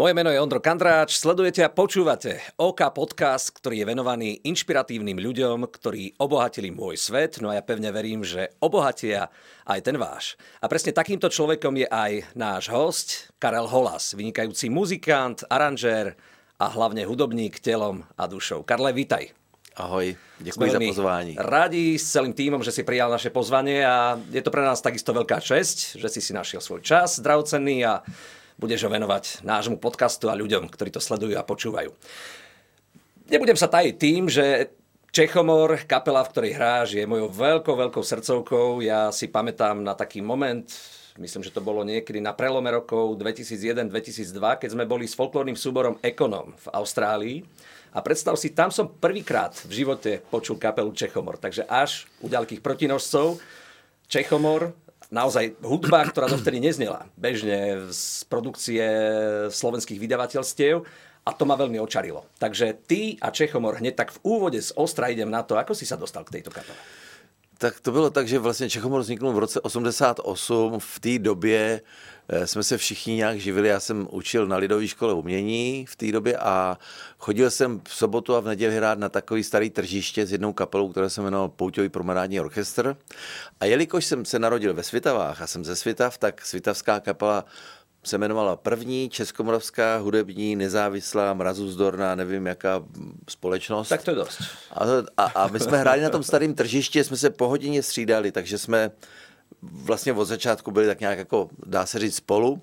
Moje meno je Ondro Kandráč, sledujete a počúvate OK podcast, ktorý je venovaný inšpiratívnym ľuďom, ktorí obohatili môj svet, no a ja pevne verím, že obohatia aj ten váš. A presne takýmto človekom je aj náš host, Karel Holas, vynikajúci muzikant, aranžér a hlavne hudobník telom a dušou. Karle, vítaj. Ahoj, děkuji za pozvání. Radi s celým týmom, že si prijal naše pozvanie a je to pre nás takisto veľká česť, že si si našiel svoj čas drahocenný a budeš ho venovať nášmu podcastu a ľuďom, ktorí to sledujú a počúvajú. Nebudem sa tajiť tým, že Čechomor, kapela, v ktorej hráš, je mojou veľkou, veľkou srdcovkou. Ja si pamätám na taký moment, myslím, že to bolo niekedy na prelome rokov 2001-2002, keď sme boli s folklórnym súborom Ekonom v Austrálii. A predstav si, tam som prvýkrát v živote počul kapelu Čechomor. Takže až u ďalkých protinožcov Čechomor naozaj hudba, ktorá dovtedy neznela bežne z produkcie slovenských vydavateľstiev a to ma veľmi očarilo. Takže ty a Čechomor hneď tak v úvode z Ostra idem na to, ako si sa dostal k tejto kapele. Tak to bylo tak, že vlastně Čechomor vzniknul v roce 88. V té době eh, jsme se všichni nějak živili. Já jsem učil na Lidové škole umění v té době a chodil jsem v sobotu a v neděli hrát na takový starý tržiště s jednou kapelou, která se jmenovala Pouťový promenádní orchestr. A jelikož jsem se narodil ve Svitavách a jsem ze Svitav, tak svitavská kapela se jmenovala první českomoravská hudební nezávislá mrazuzdorná, nevím jaká společnost. Tak to je dost. A, a, a my jsme hráli na tom starém tržišti, jsme se po hodině střídali, takže jsme vlastně od začátku byli tak nějak jako, dá se říct, spolu.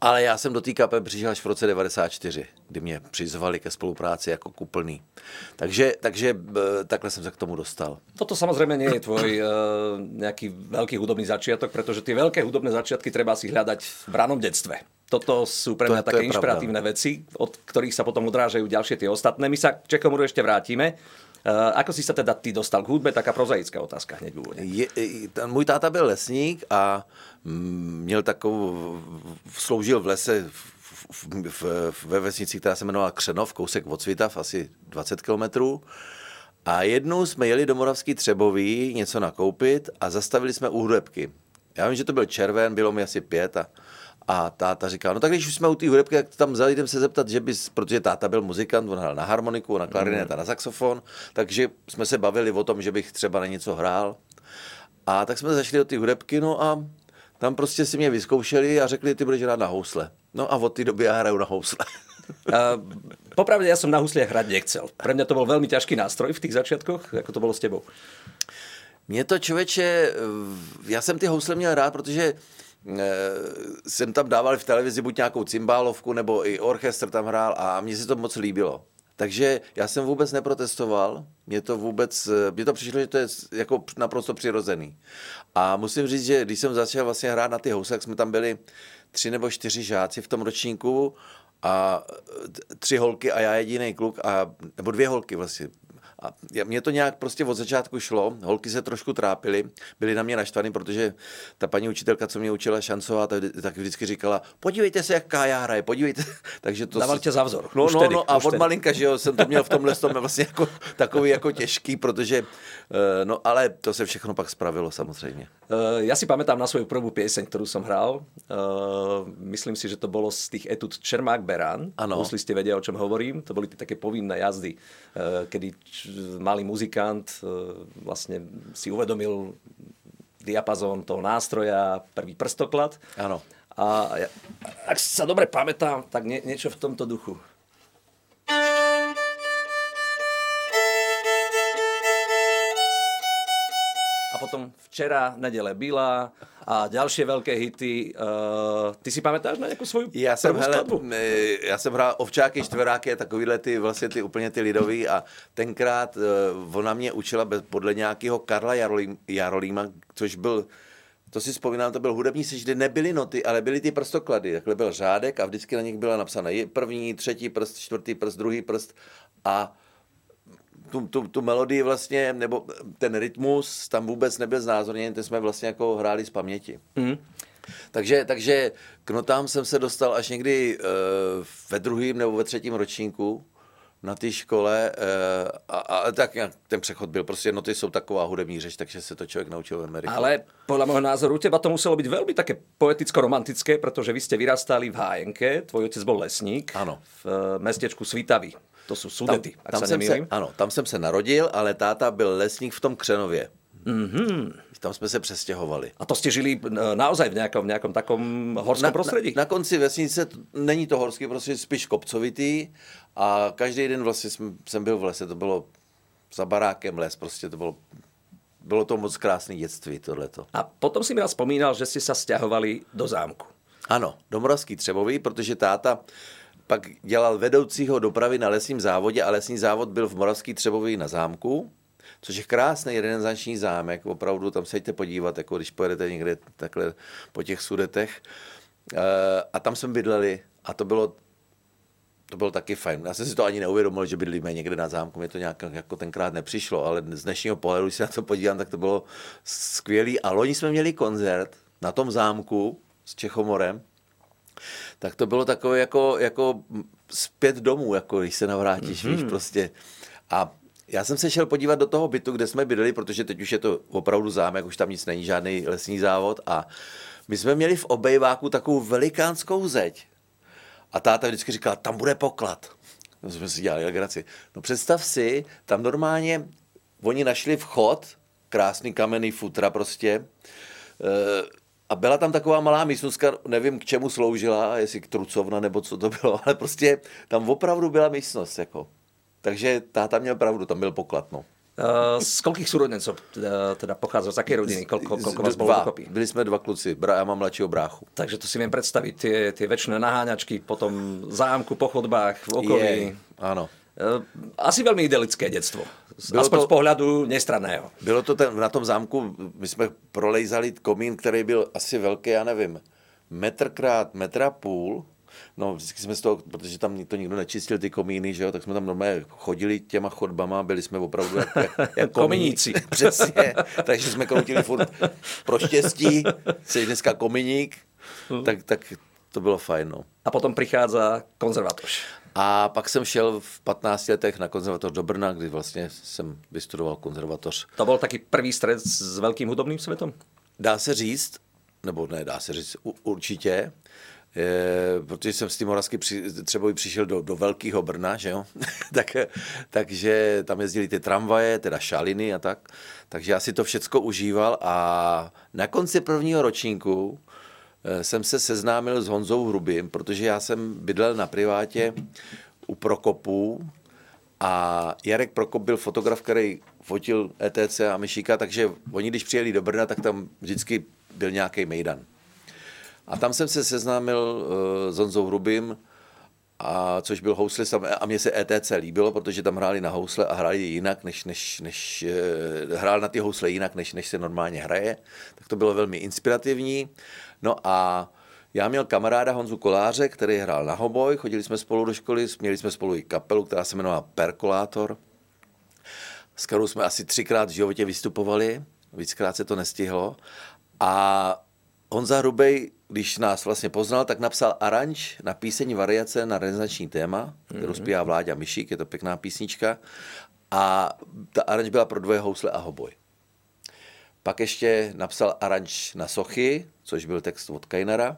Ale já jsem do té kapely přišel až v roce 94, kdy mě přizvali ke spolupráci jako kuplný. Takže, takže eh, takhle jsem se k tomu dostal. Toto samozřejmě nie je tvoj uh, nějaký velký hudobný začiatok, protože ty velké hudobné začiatky treba si hľadať v ranom detstve. Toto pre mňa to, také inšpiratívne veci, od ktorých sa potom odrážajú ďalšie tie ostatné. My sa k Čekomoru ešte vrátime. Uh, ako si sa teda ty dostal k hudbe? Taká prozaická otázka hneď v ten můj táta byl lesník a mm, měl takovou, sloužil v lese v, v, v, ve vesnici, která se jmenovala Křenov, kousek od Svitav, asi 20 kilometrů. A jednou jsme jeli do Moravský Třebový něco nakoupit a zastavili jsme u hudebky. Já vím, že to byl červen, bylo mi asi pět a a táta říká, no tak když už jsme u té hudebky, tak tam zajdeme se zeptat, že bys, protože táta byl muzikant, on hrál na harmoniku, na klarinet a na saxofon, takže jsme se bavili o tom, že bych třeba na něco hrál. A tak jsme zašli do té hudebky, no a tam prostě si mě vyzkoušeli a řekli, ty budeš hrát na housle. No a od té doby já hraju na housle. Uh, popravde, ja som na husliach hrať nechcel. Pre mňa to bol veľmi ťažký nástroj v tých začiatkoch. Ako to bolo s tebou? Mně to člověče, já jsem ty housle měl rád, protože jsem tam dával v televizi buď nějakou cymbálovku, nebo i orchestr tam hrál a mně se to moc líbilo. Takže já jsem vůbec neprotestoval, mě to vůbec, eh, mě to přišlo, že to je jako naprosto přirozený. A musím říct, že když jsem začal vlastně hrát na ty housle, jsme tam byli tři nebo čtyři žáci v tom ročníku a eh, tři holky a já jediný kluk, a, nebo dvě holky vlastně, a mě to nějak prostě od začátku šlo, holky se trošku trápily, byly na mě naštvaný, protože ta paní učitelka, co mě učila šancovat, tak vždycky říkala, podívejte se, jak Kája hraje, podívejte. Takže to Dával tě za vzor. No, no, tedy, no a od tedy. malinka, že jo, jsem to měl v tomhle tom vlastně jako takový jako těžký, protože, eh, no ale to se všechno pak spravilo samozřejmě. Uh, já si pamätám na svoju prvú pieseň, ktorú som hral. Uh, myslím si, že to bolo z tých etud Čermák Beran. Ano. Musli ste vedia, o čom hovorím. To boli tie také povinné jazdy, kedy malý muzikant e, vlastne si uvedomil diapazón toho nástroja, prvý prstoklad. Áno. A ja, ak sa dobre pamätám, tak nie, niečo v tomto duchu. potom včera, nedele byla a další velké hity. Uh, ty si pamätáš na nějakou svoju já jsem, hele, já jsem hrál ovčáky, čtveráky a takovýhle ty, vlastně ty úplně ty lidový a tenkrát uh, ona mě učila bez, podle nějakého Karla Jarolím, Jarolíma, což byl to si vzpomínám, to byl hudební seč, kde nebyly noty, ale byly ty prstoklady. Takhle byl řádek a vždycky na nich byla napsána první, třetí prst, čtvrtý prst, druhý prst a tu, tu, tu melodii vlastně, nebo ten rytmus tam vůbec nebyl znázorněn, ty jsme vlastně jako hráli z paměti. Mm. Takže, takže k notám jsem se dostal až někdy uh, ve druhém nebo ve třetím ročníku, na té škole, eh, a, a tak nějak ten přechod byl, prostě noty jsou taková hudební řeč, takže se to člověk naučil v Americe. Ale podľa môjho názoru teba to muselo byť veľmi také poeticko-romantické, pretože vy ste vyrastali v Hájenke, tvoj otec bol lesník Ano. v eh, mestečku Svitavy. To sú Sudety, ak sa jsem se, ano, tam jsem se narodil, ale táta byl lesník v tom Křenově. Mm-hmm. Tam jsme se přestěhovali. A to ste žili eh, naozaj v nejakom, v nejakom takom horskom prostredí? Na, na konci vesnice není to horský prostředí, spíš kopcovitý a každý den vlastně jsem, jsem byl v lese, to bylo za barákem les, prostě to bylo, bylo to moc krásné dětství tohleto. A potom si mi raz spomínal, že ste sa stiahovali do zámku. Ano, do Moravský Třebový, protože táta pak dělal vedoucího dopravy na lesním závodě a lesní závod byl v Moravský Třebový na zámku, což je krásný renesanční zámek, opravdu tam se jděte podívat, jako když pojedete někde takhle po těch sudetech. Eh, A tam jsme bydleli a to bylo to bylo taky fajn. Já jsem si to ani neuvědomil, že bydlíme někde na zámku, mě to nějak jako tenkrát nepřišlo, ale z dnešního pohledu, když se na to podívám, tak to bylo skvělý. A loni jsme měli koncert na tom zámku s Čechomorem, tak to bylo takové jako, jako zpět domů, jako když se navrátíš, mm-hmm. víš, prostě. A já jsem se šel podívat do toho bytu, kde jsme bydleli, protože teď už je to opravdu zámek, už tam nic není, žádný lesní závod a my jsme měli v obejváku takovou velikánskou zeď. A táta vždycky říkal, tam bude poklad. No jsme si dělali legraci. No představ si, tam normálně oni našli vchod, krásný kamenný futra prostě, eh, a byla tam taková malá místnostka, nevím k čemu sloužila, jestli k trucovna nebo co to bylo, ale prostě tam opravdu byla místnost. Jako. Takže táta měl pravdu, tam byl poklad. No. Uh, z koľkých súrodencov teda, teda pochádza, z akej rodiny? Koľko, koľko vás dva. dokopy? Byli jsme dva kluci, bra, já mám mladšího bráchu. Takže to si viem predstaviť, tie, tie väčšie naháňačky po tom zámku, po chodbách, v okolí. Je, ano. Uh, asi veľmi idylické detstvo. Bylo Aspoň to- z pohľadu nestranného. Bylo to ten, na tom zámku, my jsme prolejzali komín, který byl asi velký, já nevím, metr krát metr a půl. No, vždycky jsme z toho, protože tam to nikdo nečistil ty komíny, že jo, tak jsme tam normálně chodili těma chodbama, byli jsme opravdu jak, jak, jak Kominíci. Přesně, takže jsme kroutili furt pro štěstí, jsi dneska kominík, tak, tak to bylo fajn, no. A potom prichádza konzervatoř. A pak jsem šel v 15 letech na konzervatoř do Brna, kdy vlastně jsem vystudoval konzervatoř. To bol taký prvý stred s veľkým hudobným svetom? Dá se říct, nebo ne, dá se říct určitě, je, protože jsem z té Moravsky při, třeba přišel do, do Velkého Brna, že jo? tak, takže tam jezdili ty tramvaje, teda šaliny a tak. Takže já si to všecko užíval a na konci prvního ročníku jsem se seznámil s Honzou Hrubým, protože já jsem bydlel na privátě u Prokopů a Jarek Prokop byl fotograf, který fotil ETC a Myšíka, takže oni, když přijeli do Brna, tak tam vždycky byl nějaký mejdan. A tam jsem se seznámil uh, s Honzou Hrubým, a což byl houslista, a mně se ETC líbilo, protože tam hráli na housle a hráli jinak, než, než, než uh, hrál na ty housle jinak, než, než se normálně hraje. Tak to bylo velmi inspirativní. No a já měl kamaráda Honzu Koláře, který hrál na hoboj, chodili jsme spolu do školy, měli jsme spolu i kapelu, která se jmenovala Perkolátor, s kterou jsme asi třikrát v životě vystupovali, víckrát se to nestihlo. A Honza Hrubej, když nás vlastně poznal, tak napsal aranž na píseň variace na renesanční téma, kterou zpívá Vláďa Myšík, je to pěkná písnička. A ta aranž byla pro dvoje housle a hoboj. Pak ještě napsal aranž na sochy, což byl text od Kainera.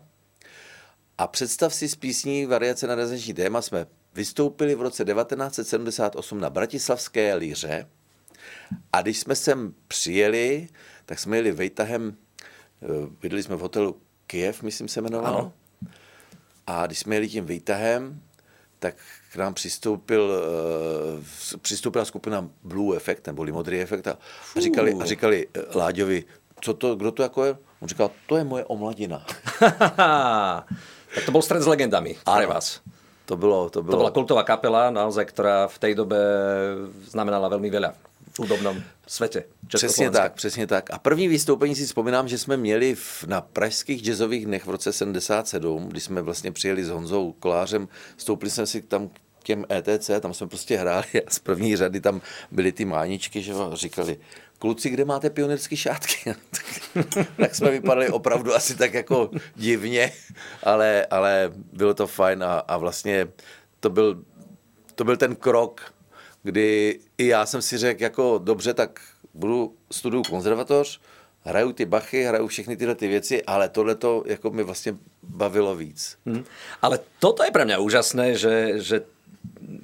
A představ si z písní variace na renesanční téma jsme vystoupili v roce 1978 na Bratislavské líře a když jsme sem přijeli, tak jsme jeli vejtahem, eh, bydleli jsme v hotelu Kiev, myslím se jmenovalo. Ano. A když jsme jeli tím výtahem, tak k nám přistoupil, uh, přistoupila skupina Blue Effect, neboli Modrý efekt a, říkali, a říkali eh, Láďovi, co to, kdo to jako je? On říkal, to je moje omladina. tak to bol stred s legendami pre vás. To bylo, to To bylo. bola kultová kapela, naozaj, ktorá v tej dobe znamenala veľmi veľa hudobnom svete. Přesně tak, přesně tak. A první vystoupení si vzpomínám, že jsme měli v, na pražských jazzových dnech v roce 77, kdy jsme vlastně přijeli s Honzou Kolářem, stoupili jsme si tam k těm ETC, tam jsme prostě hráli a z první řady tam byly ty máničky, že jo, a říkali, kluci, kde máte pionýrské šátky? tak, tak jsme vypadali opravdu asi tak jako divně, ale, ale bylo to fajn a, a vlastně to byl to byl ten krok, kdy i já jsem si řekl, jako dobře, tak budu studuju konzervatoř, hraju ty bachy, hraju všechny tyhle ty věci, ale tohle to jako mi vlastně bavilo víc. Hmm. Ale toto je pre mňa úžasné, že, že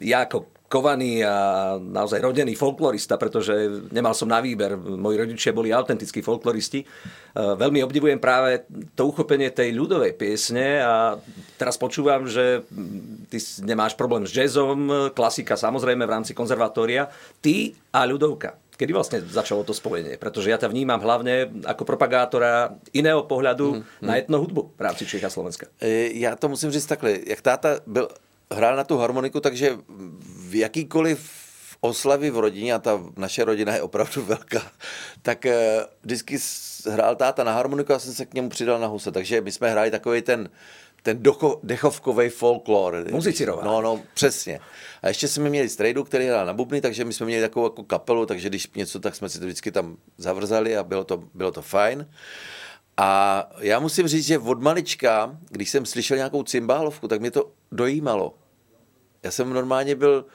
ja ako kovaný a naozaj rodený folklorista, pretože nemal som na výber. Moji rodičia boli autentickí folkloristi. E, veľmi obdivujem práve to uchopenie tej ľudovej piesne a teraz počúvam, že ty nemáš problém s jazzom, klasika samozrejme v rámci konzervatória. Ty a ľudovka. Kedy vlastne začalo to spojenie? Pretože ja ťa vnímam hlavne ako propagátora iného pohľadu mm, mm. na etnohudbu v rámci Čech a Slovenska. E, já to musím říct takhle. Jak táta byl, hrál na tu harmoniku, takže v jakýkoliv oslavy v rodině, a ta naše rodina je opravdu velká, tak eh, vždycky hrál táta na harmoniku a jsem se k němu přidal na huse. Takže my jsme hráli takový ten, ten docho, dechovkový folklor. Muzicirovat. No, no, přesně. A ještě jsme měli strejdu, který hrál na bubny, takže my jsme měli takovou jako kapelu, takže když něco, tak jsme si to vždycky tam zavrzali a bylo to, bylo to fajn. A já musím říct, že od malička, když jsem slyšel nějakou cymbálovku, tak mě to dojímalo. Já jsem normálně byl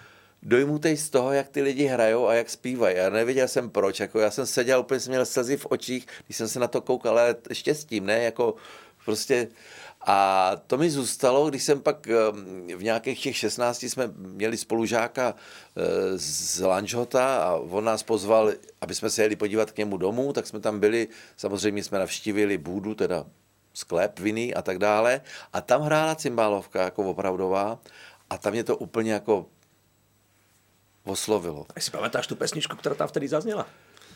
dojmutý z toho, jak ty lidi hrajou a jak zpívají. Já nevěděl jsem proč. Jako já jsem seděl, úplně jsem měl slzy v očích, když jsem se na to koukal, ale štěstím, ne? Jako prostě... A to mi zůstalo, když jsem pak ehm, v nějakých těch 16 jsme měli spolužáka eh, z Lanžhota a on nás pozval, aby jsme se jeli podívat k němu domů, tak jsme tam byli, samozřejmě jsme navštívili Bůdu, teda sklep, viny a tak dále. A tam hrála cymbálovka jako opravdová a tam mě to úplně jako oslovilo. A si pamätáš tu pesničku, která tam vtedy zazněla?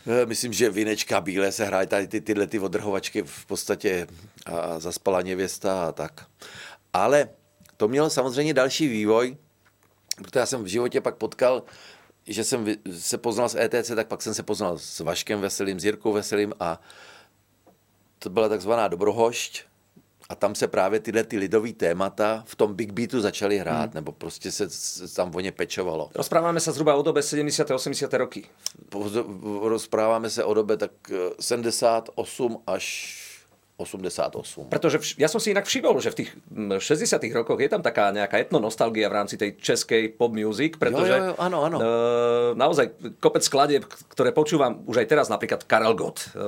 Eh, myslím, že Vinečka Bílé se hrají tady ty, tyhle ty odrhovačky v podstatě a zaspala nevěsta a tak. Ale to mělo samozřejmě další vývoj, protože já jsem v životě pak potkal, že jsem se poznal s ETC, tak pak jsem se poznal s Vaškem Veselým, s Jirkou Veselým a to byla takzvaná dobrohošť, a tam se právě tyhle ty lidové témata v tom Big Beatu začaly hrát, hmm. nebo prostě se, se tam o ně pečovalo. Rozpráváme se zhruba o době 70. 80. roky. Rozpráváme se o době tak 78 eh, až 88. Pretože vš- ja som si inak všimol, že v tých 60 rokoch je tam taká nejaká etnonostalgia v rámci tej českej pop music, pretože jo, jo, jo, áno, áno. E, naozaj kopec skladieb, ktoré počúvam už aj teraz, napríklad Karel Gott. E,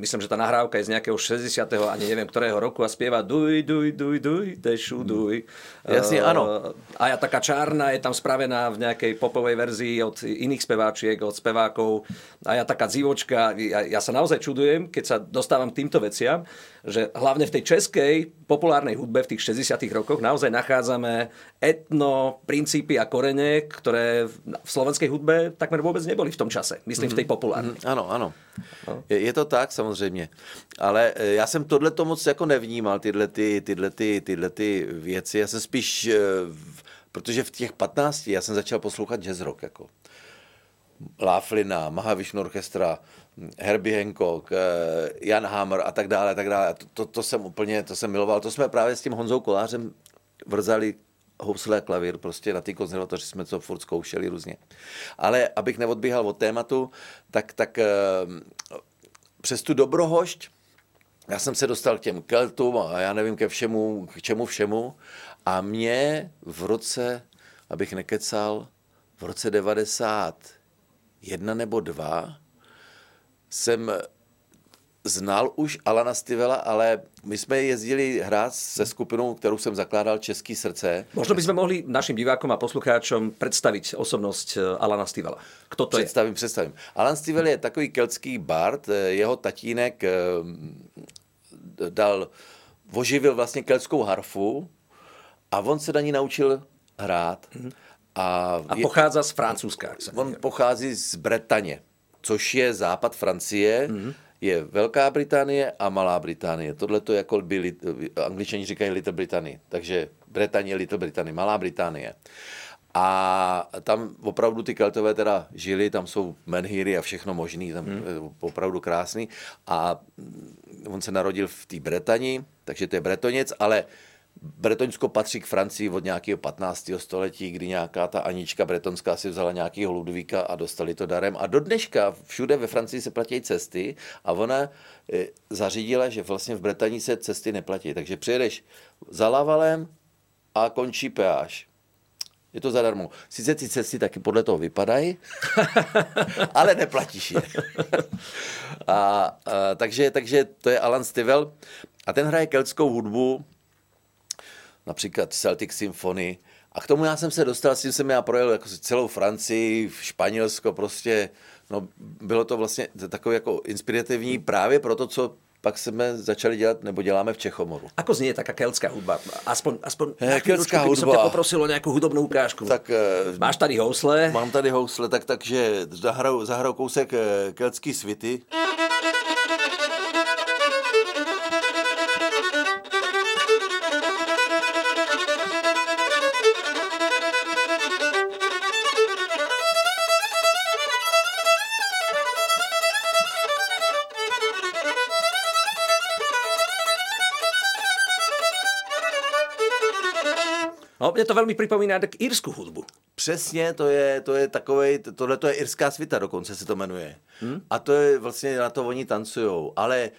myslím, že tá nahrávka je z nejakého 60. ani neviem ktorého roku a spieva duj, duj, duj, duj, dešu, duj. E, Jasne, áno. A ja taká čárna je tam spravená v nejakej popovej verzii od iných speváčiek, od spevákov. A ja taká dzivočka, ja, ja sa naozaj čudujem, keď sa dostávam k týmto veciam, veciam, že hlavne v tej českej populárnej hudbe v tých 60 rokoch naozaj nachádzame etno princípy a korene, ktoré v slovenskej hudbe takmer vôbec neboli v tom čase. Myslím mm-hmm. v tej mhm. populárnej. Mm-hmm. Ano, ano. No. Je, je to tak samozřejmě. Ale e, já jsem tohle to moc jako nevnímal, tyhle, ty, tyhle, ty, tyhle ty věci. Já jsem spíš, e, protože v těch 15 já jsem začal poslouchat jazz rock. Jako. Láflina, Mahavishnu orchestra, Herbie Hancock, eh, Jan Hammer a tak dále, a tak dále. To, to, to, jsem úplně, to jsem miloval. To jsme právě s tím Honzou Kolářem vrzali housle a klavír, prostě na té konzervatoři jsme to furt zkoušeli různě. Ale abych neodbíhal od tématu, tak, tak eh, přes tu dobrohošť já jsem se dostal k těm Keltům a já nevím ke všemu, k čemu všemu. A mě v roce, abych nekecal, v roce 91 nebo 2 jsem znal už Alana Stivela, ale my jsme jezdili hrát se skupinou, kterou jsem zakládal Český srdce. Možno bychom mohli našim divákom a poslucháčom představit osobnost eh, Alana Stivela. Kto to představím, je? Představím, Alan Stivel je takový keltský bard, eh, jeho tatínek eh, dal, oživil vlastně keltskou harfu a on se na ní naučil hrát. Mm-hmm. A, a pochází z Francúzska. On pochází z Bretaně což je západ Francie, mm-hmm. je Velká Británie a Malá Británie. Tohle to jako by, angličani říkají Little Británie, takže Británie, Little Británie, Malá Británie. A tam opravdu ty keltové teda žili, tam jsou menhíry a všechno možný, tam hmm. opravdu krásný. A on se narodil v té Bretani, takže to je Bretoněc, ale Bretoňsko patří k Francii od nějakého 15. století, kdy nějaká ta Anička bretonská si vzala nějakého Ludvíka a dostali to darem. A do dneška všude ve Francii se platí cesty a ona e, zařídila, že vlastně v Bretaní se cesty neplatí. Takže přijedeš za Lavalem a končí peáž. Je to zadarmo. Sice ty cesty taky podle toho vypadají, ale neplatíš je. a, a, takže, takže to je Alan Stivell a ten hraje keltskou hudbu, například Celtic Symphony. A k tomu já jsem se dostal, s tím jsem já projel jako celou Francii, Španělsko, prostě, no bylo to vlastně takové jako inspirativní právě pro to, co pak jsme začali dělat, nebo děláme v Čechomoru. Ako znie taká keltská hudba? Aspoň, aspoň Eh, keltská hudba. ťa poprosil o nejakú hudobnú ukážku. Tak eh, Máš tady housle. mám tady housle, tak, takže zahraju, zahraju kousek eh, keltský svity. Mne to veľmi pripomína tak írsku hudbu. Přesně, to je, to je takovej, tohle to je irská svita dokonce se to jmenuje. Hmm? A to je vlastně, na to oni tancujou. Ale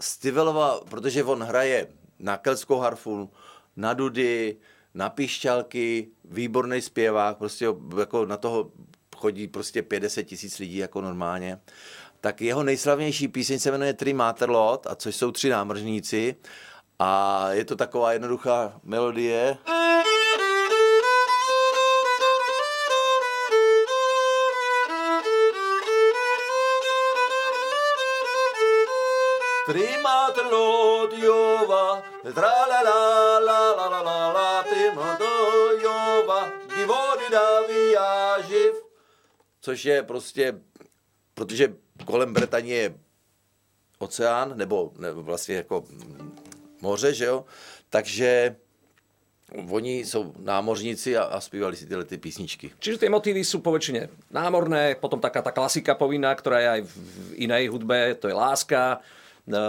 Stivelova, protože on hraje na keltskou harfu, na dudy, na pišťalky, výborný zpěvák, prostě jako na toho chodí prostě 50 tisíc lidí jako normálně. Tak jeho nejslavnější píseň se jmenuje Tri Materlot, a což jsou tři námržníci. A je to taková jednoduchá melodie. Trimatlot Jova, tra la la la la la la la, Trimatlot Jova, Givorida via živ. Což je prostě, protože kolem Bretaně je oceán, nebo, nebo vlastně jako moře, že jo, takže oni jsou námořníci a, a zpívali si tyhle ty písničky. Čiže tie motívy sú poväčšine námorné, potom taká tá klasika povinná, ktorá je aj v inej hudbe, to je láska.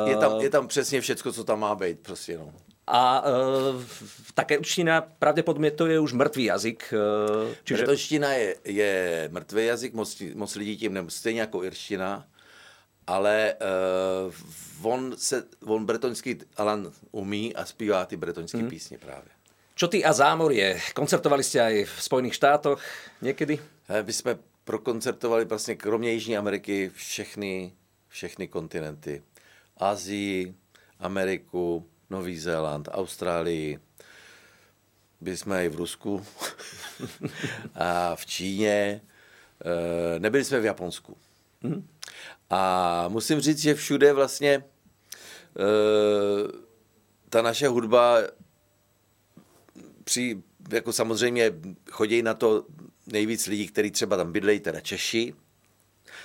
Je tam, je tam přesně všecko, co tam má být, prostě no. A uh, tá kelčtina, pravdepodobne to je už mŕtvý jazyk. Uh, Čiže... Bretonština je, je mrtvý jazyk, moc, moc lidí tím nem, stejně jako irština, ale uh, on, se, on bretonský Alan umí a zpívá ty bretonské hmm. písně právě. čo ty a zámorie? Koncertovali ste aj v Spojených štátoch? Eh, My jsme prokoncertovali vlastně kromě Jižní Ameriky všechny, všechny kontinenty. Asii, Ameriku, Nový Zéland, Austrálii. Byli jsme i v Rusku a v Číně. Eh, Nebyli jsme v Japonsku. A musím říct, že všude vlastně eh, ta naše hudba při, jako samozřejmě chodí na to nejvíc lidí, kteří třeba tam bydlejí, teda Češi,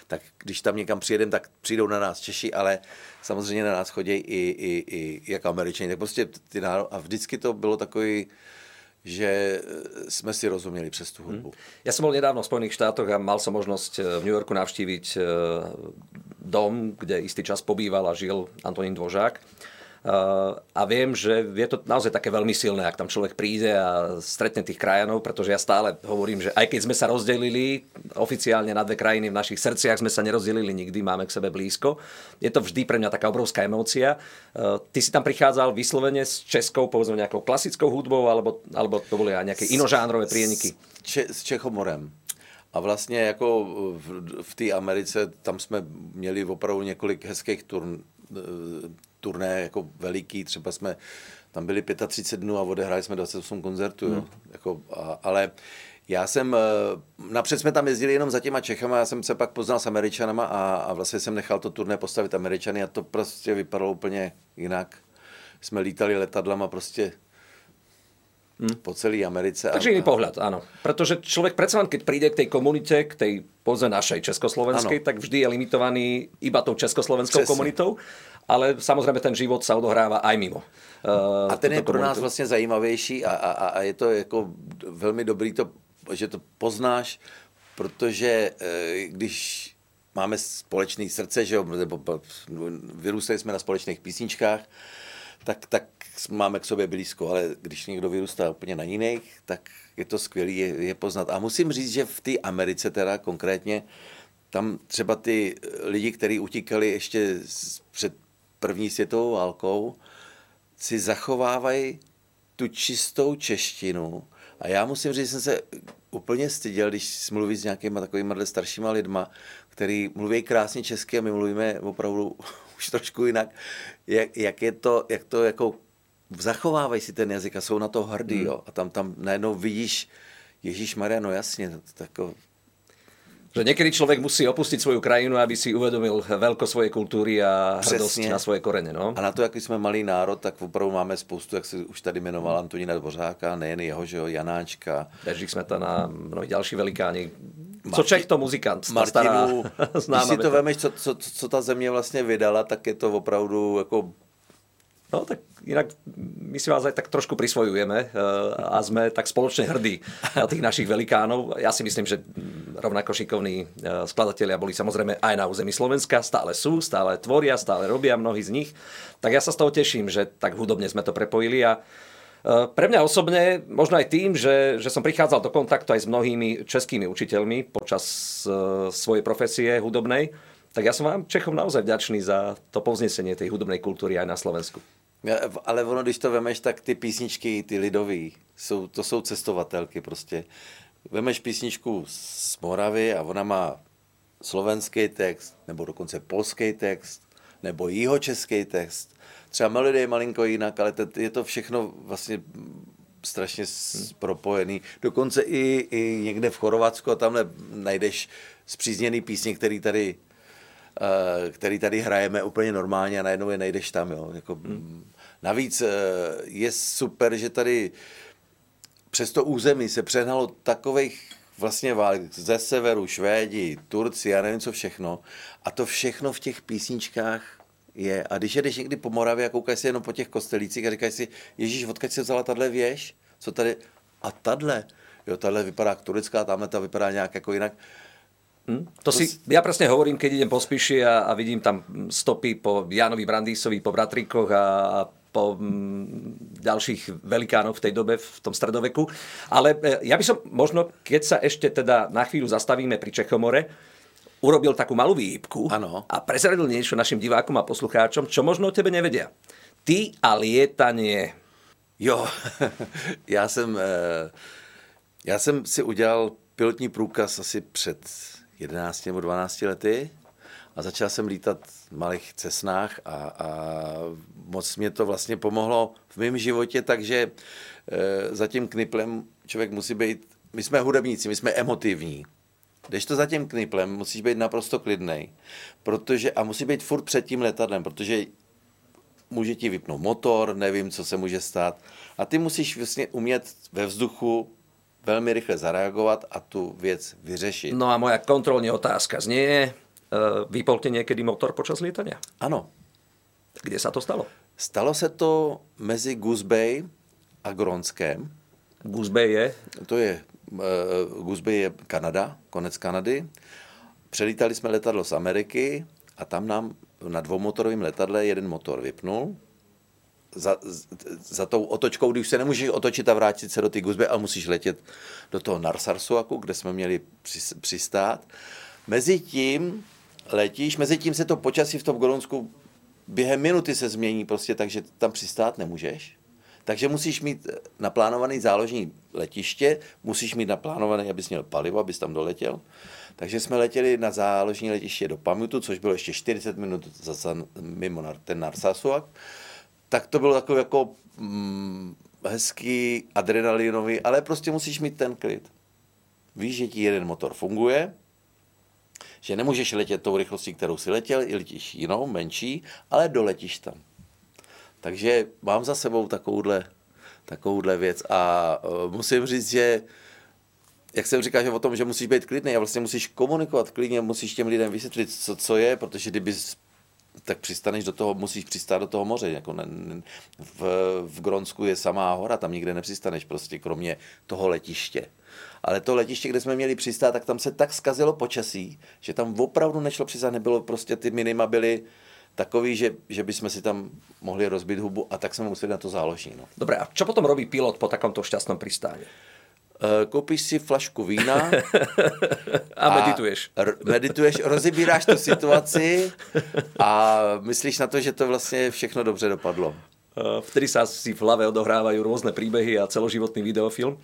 tak když tam někam přijedeme, tak přijdou na nás Češi, ale samozřejmě na nás chodí i, i, i jako Američani. Tak prostě ty náro... A vždycky to bylo takový, že eh, jsme si rozuměli přes tu hudbu. Ja som bol nedávno v Spojených štátoch a mal som možnosť eh, v New Yorku navštíviť eh, dom, kde istý čas pobýval a žil Antonín Dvožák. Uh, a viem, že je to naozaj také veľmi silné, ak tam človek príde a stretne tých krajanov, pretože ja stále hovorím, že aj keď sme sa rozdelili oficiálne na dve krajiny v našich srdciach, sme sa nerozdelili nikdy, máme k sebe blízko. Je to vždy pre mňa taká obrovská emócia. Uh, ty si tam prichádzal vyslovene s českou, povedzme nejakou klasickou hudbou, alebo, alebo to boli aj nejaké inožánrové prieniky? Če, s Čechomorem. A vlastně jako v, v té Americe, tam jsme měli opravdu několik hezkých turn, eh, turné, jako veliký, třeba jsme tam byli 35 dnů a odehráli jsme 28 koncertů, hmm. jo. Jako, a, ale já jsem, eh, napřed jsme tam jezdili jenom za těma Čechama, já jsem se pak poznal s Američanama a, a vlastně jsem nechal to turné postavit Američany a to prostě vypadalo úplně jinak. Jsme lítali letadlama prostě hmm. po celé Americe. Takže iný pohľad, áno. Pretože človek predsa len, keď príde k tej komunite, k tej poze našej československej, Áno. tak vždy je limitovaný iba tou československou Přesně. komunitou, ale samozrejme ten život sa odohráva aj mimo. Uh, A ten je pro nás vlastně zajímavější a, a, a je to jako velmi dobrý, to, že to poznáš, protože eh, když máme společné srdce, že jo, nebo vyrůstali jsme na společných písničkách, tak, tak máme k sobě blízko, ale když někdo vyrůstá úplně na jiných, tak je to skvělé je, je poznat. A musím říct, že v té Americe teda konkrétně, tam třeba ty lidi, kteří utíkali ještě z- před první světovou válkou, si zachovávají tu čistou češtinu A já musím říct, že jsem se úplně styděl, když mluví s nějakýma takovými staršíma lidma, který mluví krásně česky a my mluvíme opravdu už trošku jinak, jak, jak je to, jak to jako zachovávají si ten jazyk a jsou na to hrdí, hmm. jo. A tam, tam najednou vidíš, Ježíš Maria, no jasně, tako, že někdy člověk musí opustit svou krajinu, aby si uvědomil velko svoje kultury a hrdost na svoje koreně. No? A na to, jaký jsme malý národ, tak opravdu máme spoustu, jak se už tady jmenoval Antonína Dvořáka, nejen jeho, že jo, Janáčka. Bedřich Smetana, mnohí další velikáni. Co Čech to muzikant? Martinu, když si to vemeš, co, co, co ta země vlastně vydala, tak je to opravdu jako No tak inak my si vás aj tak trošku prisvojujeme eh, a sme tak spoločne hrdí na tých našich velikánov. Ja si myslím, že rovnako šikovní eh, skladatelia boli samozrejme aj na území Slovenska, stále sú, stále tvoria, stále robia mnohí z nich. Tak ja sa z toho teším, že tak hudobne sme to prepojili a eh, pre mňa osobne, možno aj tým, že, že som prichádzal do kontaktu aj s mnohými českými učiteľmi počas svojej profesie hudobnej, tak ja som vám Čechom naozaj vďačný za to povznesenie tej hudobnej kultúry aj na Slovensku. Ale ono, když to vemeš, tak ty písničky, ty lidový, jsou, to jsou cestovatelky prostě. Vemeš písničku z Moravy a ona má slovenský text, nebo dokonce polský text, nebo jihočeský text. Třeba melodie je malinko jinak, ale to, je to všechno vlastně strašně propojený. Dokonce i, i někde v Chorvatsku tamhle najdeš zpřízněný písně, který tady který tady hrajeme úplně normálně a najednou je nejdeš tam. Jo. Jako, hmm. Navíc eh, je super, že tady přes to území se přehnalo takových vlastně válek ze severu, Švédi, Turci, já nevím co všechno. A to všechno v těch písničkách je. A když jedeš někdy po Moravě a koukáš si jenom po těch kostelících a říkáš si, Ježíš, odkud si vzala tahle věž? Co tady? A tahle? Jo, tahle vypadá turecká, tamhle ta vypadá nějak jako jinak. Hm? To si, ja presne hovorím, keď idem po Spiši a, a vidím tam stopy po Janovi Brandýsovi, po Bratrikoch a, a po m, ďalších velikánoch v tej dobe, v tom stredoveku. Ale e, ja by som možno, keď sa ešte teda na chvíľu zastavíme pri Čechomore, urobil takú malú výhybku ano. a prezradil niečo našim divákom a poslucháčom, čo možno o tebe nevedia. Ty a lietanie. Jo, já jsem, e, já jsem si udělal pilotní průkaz asi před 11 nebo 12 lety a začal jsem lítat v malých cesnách a, a moc mě to vlastně pomohlo v mém životě, takže e, za tím kniplem člověk musí být, my jsme hudebníci, my jsme emotivní. Když to za tím kniplem, musíš být naprosto klidný, protože, a musí být furt před tím letadlem, protože může ti vypnout motor, nevím, co se může stát. A ty musíš vlastně umět ve vzduchu velmi rychle zareagovat a tu věc vyřešit. No a moja kontrolní otázka znie, uh, vypol ti někdy motor počas lietania? Ano. Kde se to stalo? Stalo se to mezi Goose Bay a Gronskem. Goose Bay je? To je, uh, Goose Bay je Kanada, konec Kanady. Přelítali jsme letadlo z Ameriky a tam nám na dvoumotorovém letadle jeden motor vypnul za, za tou otočkou, když se nemůžeš otočit a vrátit se do ty Guzby, a musíš letět do toho Narsarsuaku, kde jsme měli přistát. Mezi tím letíš, mezi tím se to počasí v tom Golonsku během minuty se změní prostě, takže tam přistát nemůžeš. Takže musíš mít naplánovaný záložní letiště, musíš mít naplánovaný, abys měl palivo, abys tam doletěl. Takže jsme letěli na záložní letiště do Pamutu, což bylo ještě 40 minut za, mimo ten Narsasuak tak to bylo takový jako mm, hezký, adrenalinový, ale prostě musíš mít ten klid. Víš, že ti jeden motor funguje, že nemůžeš letět tou rychlostí, kterou si letěl, i letíš jinou, menší, ale doletíš tam. Takže mám za sebou takovouhle, takovouhle věc a uh, musím říct, že jak jsem říkal, že o tom, že musíš být klidný a vlastně musíš komunikovat klidně, musíš těm lidem vysvětlit, co, co je, protože kdyby tak přistaneš do toho, musíš přistát do toho moře. Jako ne, ne, v, v Gronsku je samá hora, tam nikde nepřistaneš, prostě kromě toho letiště. Ale to letiště, kde jsme měli přistát, tak tam se tak zkazilo počasí, že tam opravdu nešlo přistát, nebylo prostě ty minima byly takový, že, že bychom si tam mohli rozbit hubu a tak jsme museli na to záloží. No. Dobré, a čo potom robí pilot po takomto šťastnom pristáni? Eh, koupíš si flašku vína a medituješ. A medituješ, rozebíráš tu situaci a myslíš na to, že to vlastně všechno dobře dopadlo. Eh, vtedy sa si v hlave odohrávajú rôzne príbehy a celoživotný videofilm.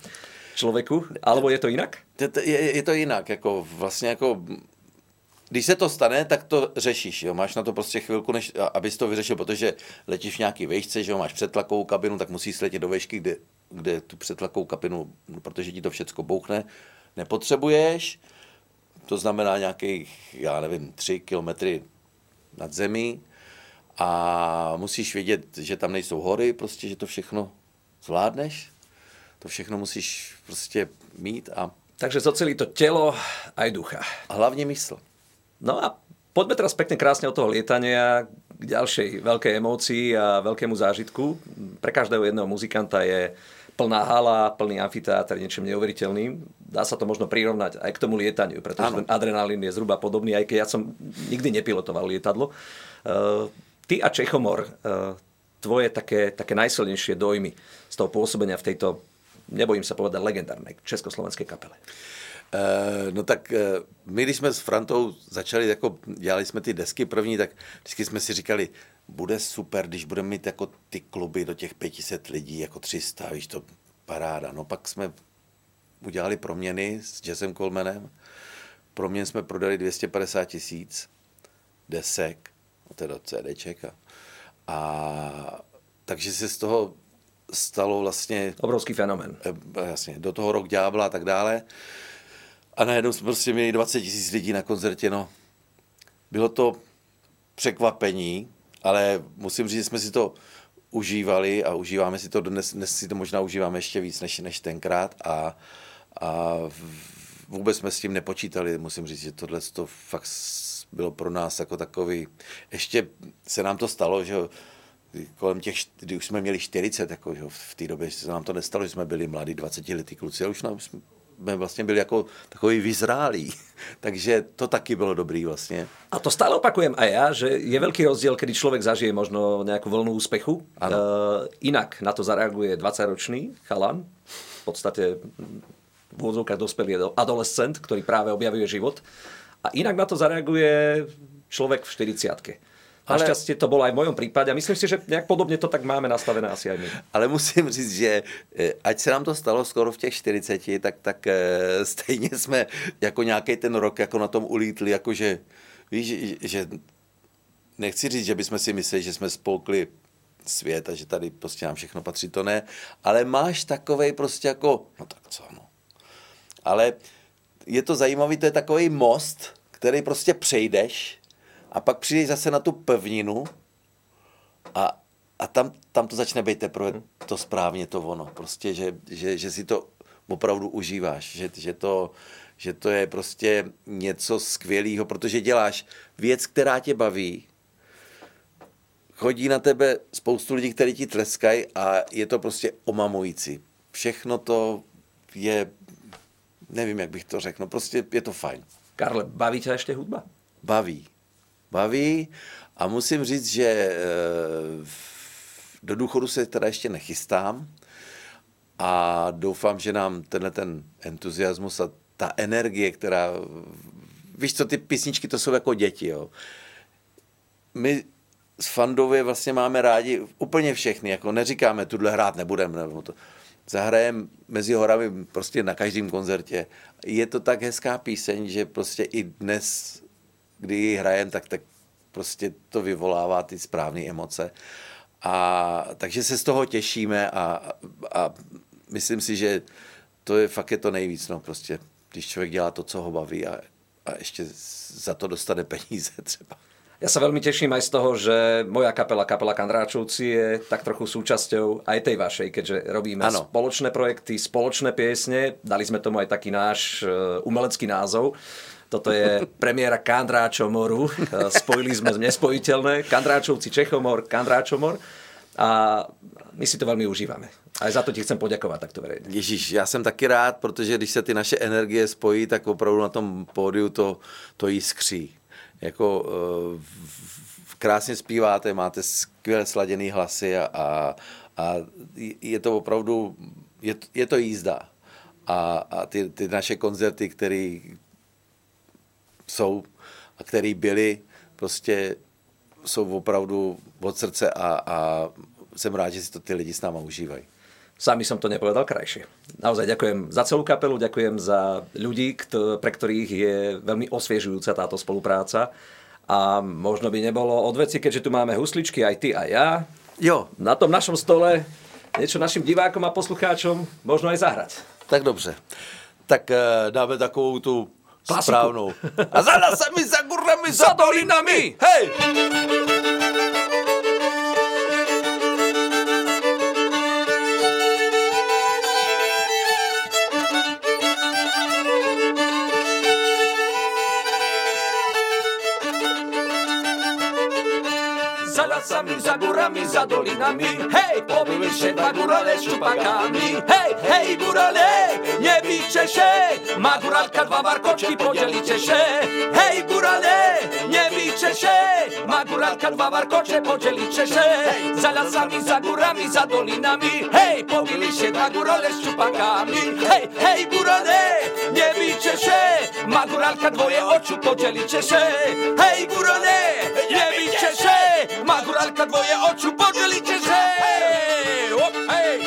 člověku, alebo je to jinak? Je, je to jinak, jako vlastně jako když se to stane, tak to řešíš. Jo? Máš na to prostě chvilku, než, abys to vyřešil, protože letíš v nějaký vejšce, že jo? máš přetlakovou kabinu, tak musíš letět do vejšky, kde, kde tu přetlakovou kabinu, protože ti to všecko bouchne, nepotřebuješ. To znamená nějakých, já nevím, tři kilometry nad zemí a musíš vědět, že tam nejsou hory, prostě, že to všechno zvládneš. To všechno musíš prostě mít a takže zocelí to tělo a ducha. A hlavně mysl. No a poďme teraz pekne krásne od toho lietania k ďalšej veľkej emócii a veľkému zážitku. Pre každého jedného muzikanta je plná hala, plný amfiteátr, niečím neuveriteľným. Dá sa to možno prirovnať aj k tomu lietaniu, pretože ano. ten adrenalín je zhruba podobný, aj keď ja som nikdy nepilotoval lietadlo. Uh, ty a Čechomor, uh, tvoje také, také najsilnejšie dojmy z toho pôsobenia v tejto nebojím se povedat, legendárnej československé kapele? Uh, no tak uh, my, když jsme s Frantou začali, jako dělali jsme ty desky první, tak vždycky jsme si říkali, bude super, když budeme mít jako ty kluby do těch 500 lidí, jako 300, víš to, paráda. No pak jsme udělali proměny s Jazzem Colemanem. Proměn jsme prodali 250 tisíc desek, teda CDček. A, a takže se z toho stalo vlastně... Obrovský fenomen. Eh, jasně, do toho rok ďábla a tak dále. A najednou jsme prostě měli 20 tisíc lidí na koncertě, no. Bylo to překvapení, ale musím říct, že jsme si to užívali a užíváme si to dnes, dnes si to možná užíváme ještě víc než, než tenkrát a, a vůbec jsme s tím nepočítali, musím říct, že tohle to fakt bylo pro nás jako takový, ještě se nám to stalo, že kolem těch, kdy už jsme měli 40, jako, že v té době se nám to nestalo, že jsme byli mladí 20 letý kluci, ale už nám, jsme vlastně byli jako takový vyzrálí. Takže to taky bylo dobrý vlastně. A to stále opakujem aj ja, že je veľký rozdiel, kedy človek zažije možno nejakú vlnu úspechu. Ano. Uh, inak na to zareaguje 20-ročný chalan, v podstate v úvodzovkách dospelý adolescent, ktorý práve objavuje život. A inak na to zareaguje človek v 40 ale... Našťastie to bolo aj v mojom prípade a myslím si, že nejak podobne to tak máme nastavené asi aj my. Ale musím říct, že eh, ať se nám to stalo skoro v těch 40, tak, tak eh, stejně jsme jako nějaký ten rok jako na tom ulítli, jakože víš, že nechci říct, že bychom si mysleli, že jsme spolkli svět a že tady prostě nám všechno patří, to ne, ale máš takovej prostě jako, no tak co, no. Ale je to zajímavý, to je takový most, který prostě přejdeš a pak přijdeš zase na tu pevninu a, a tam, tam to začne být teprve to správně to ono. Prostě, že, že, že si to opravdu užíváš, že, že, to, že to je prostě něco skvělého, protože děláš věc, která tě baví, chodí na tebe spoustu lidí, kteří ti tleskají a je to prostě omamující. Všechno to je, nevím, jak bych to řekl, no prostě je to fajn. Karle, baví tě ještě hudba? Baví baví a musím říct, že eh, do důchodu se teda ještě nechystám a doufám, že nám tenhle ten entuziasmus a ta energie, která, víš co, ty písničky to jsou jako děti, jo. My s Fandově vlastně máme rádi úplně všechny, jako neříkáme, tuhle hrát nebudeme, nebo to. Zahrajeme mezi horami prostě na každém koncertě. Je to tak hezká píseň, že prostě i dnes kdy ji hrajem, tak, tak prostě to vyvolává ty správné emoce. A takže se z toho těšíme a, a myslím si, že to je fakt je to nejvíc, no prostě, když člověk dělá to, co ho baví a, a ještě za to dostane peníze třeba. Ja sa veľmi teším aj z toho, že moja kapela, kapela Kandráčovci je tak trochu súčasťou aj tej vašej, keďže robíme ano. spoločné projekty, spoločné piesne. Dali sme tomu aj taký náš e, umelecký názov. Toto je premiéra Kandráčomoru. Spojili sme nespojiteľné. Kandráčovci Čechomor, Kandráčomor. A my si to velmi užíváme. A za to ti chcem poděkovat takto verejně. Ježíš, já jsem taky rád, protože když se ty naše energie spojí, tak opravdu na tom pódiu to, to jiskří. Jako uh, krásně zpíváte, máte skvěle sladěný hlasy a, a, a je to opravdu, je, je to jízda. A, a ty, ty naše koncerty, které jsou a který byli, prostě jsou opravdu od srdce a, a jsem rád, že si to ty lidi s náma užívají. Sami som to nepovedal krajšie. Naozaj ďakujem za celú kapelu, ďakujem za ľudí, pre ktorých je veľmi osviežujúca táto spolupráca. A možno by nebolo od veci, keďže tu máme husličky, aj ty a ja. Jo. Na tom našom stole niečo našim divákom a poslucháčom možno aj zahrať. Tak dobře. Tak uh, dáme takovou tu Klasiku. správnou. A za nasami, za gurami, za Za dolinami! Hej! Lasami, za górami, za dolinami. Hej, pobili się dwa górale z czupakami. Hej, hej górale, nie bijcie się. Ma góralka dwa warkoczki, podzielicie się. Hej górale, nie bijcie się. Ma góralka dwa warkocze, podzielicie się. Za lasami, za górami, za dolinami. Hej, pobili się dwa górale z czupakami. Hej, hej górale, nie bijcie się. Ma góralka dwoje oczu, podzielicie się. Hej górale, nie bijcie się. Ma góralka dwoje oczu, podzielicie się O, hej,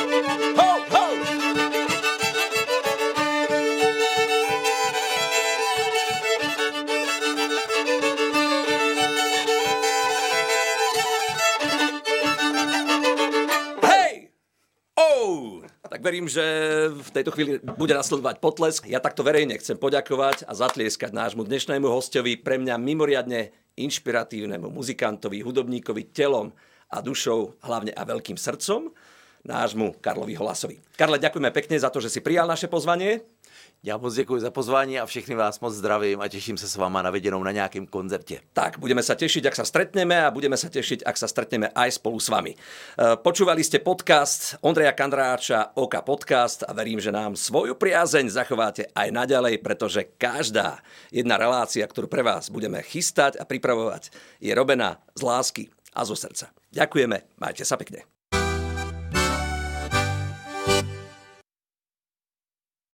ho, ho! Oh! Tak verím, že v tejto chvíli bude nasledovať potlesk. Ja takto verejne chcem poďakovať a zatlieskať nášmu dnešnému hostovi, pre mňa mimoriadne inšpiratívnemu muzikantovi, hudobníkovi telom a dušou, hlavne a veľkým srdcom, nášmu Karlovi Holasovi. Karle, ďakujeme pekne za to, že si prijal naše pozvanie. Já moc děkuji za pozvání a všechny vás moc zdravím a těším se s váma na viděnou na nějakém koncertě. Tak, budeme sa tešiť, ak sa stretneme a budeme sa tešiť, ak sa stretneme aj spolu s vami. E, Počúvali ste podcast Ondreja Kandráča, Oka Podcast a verím, že nám svoju priazeň zachováte aj naďalej, pretože každá jedna relácia, ktorú pre vás budeme chystať a pripravovať, je robená z lásky a zo srdca. Ďakujeme, majte sa pekne.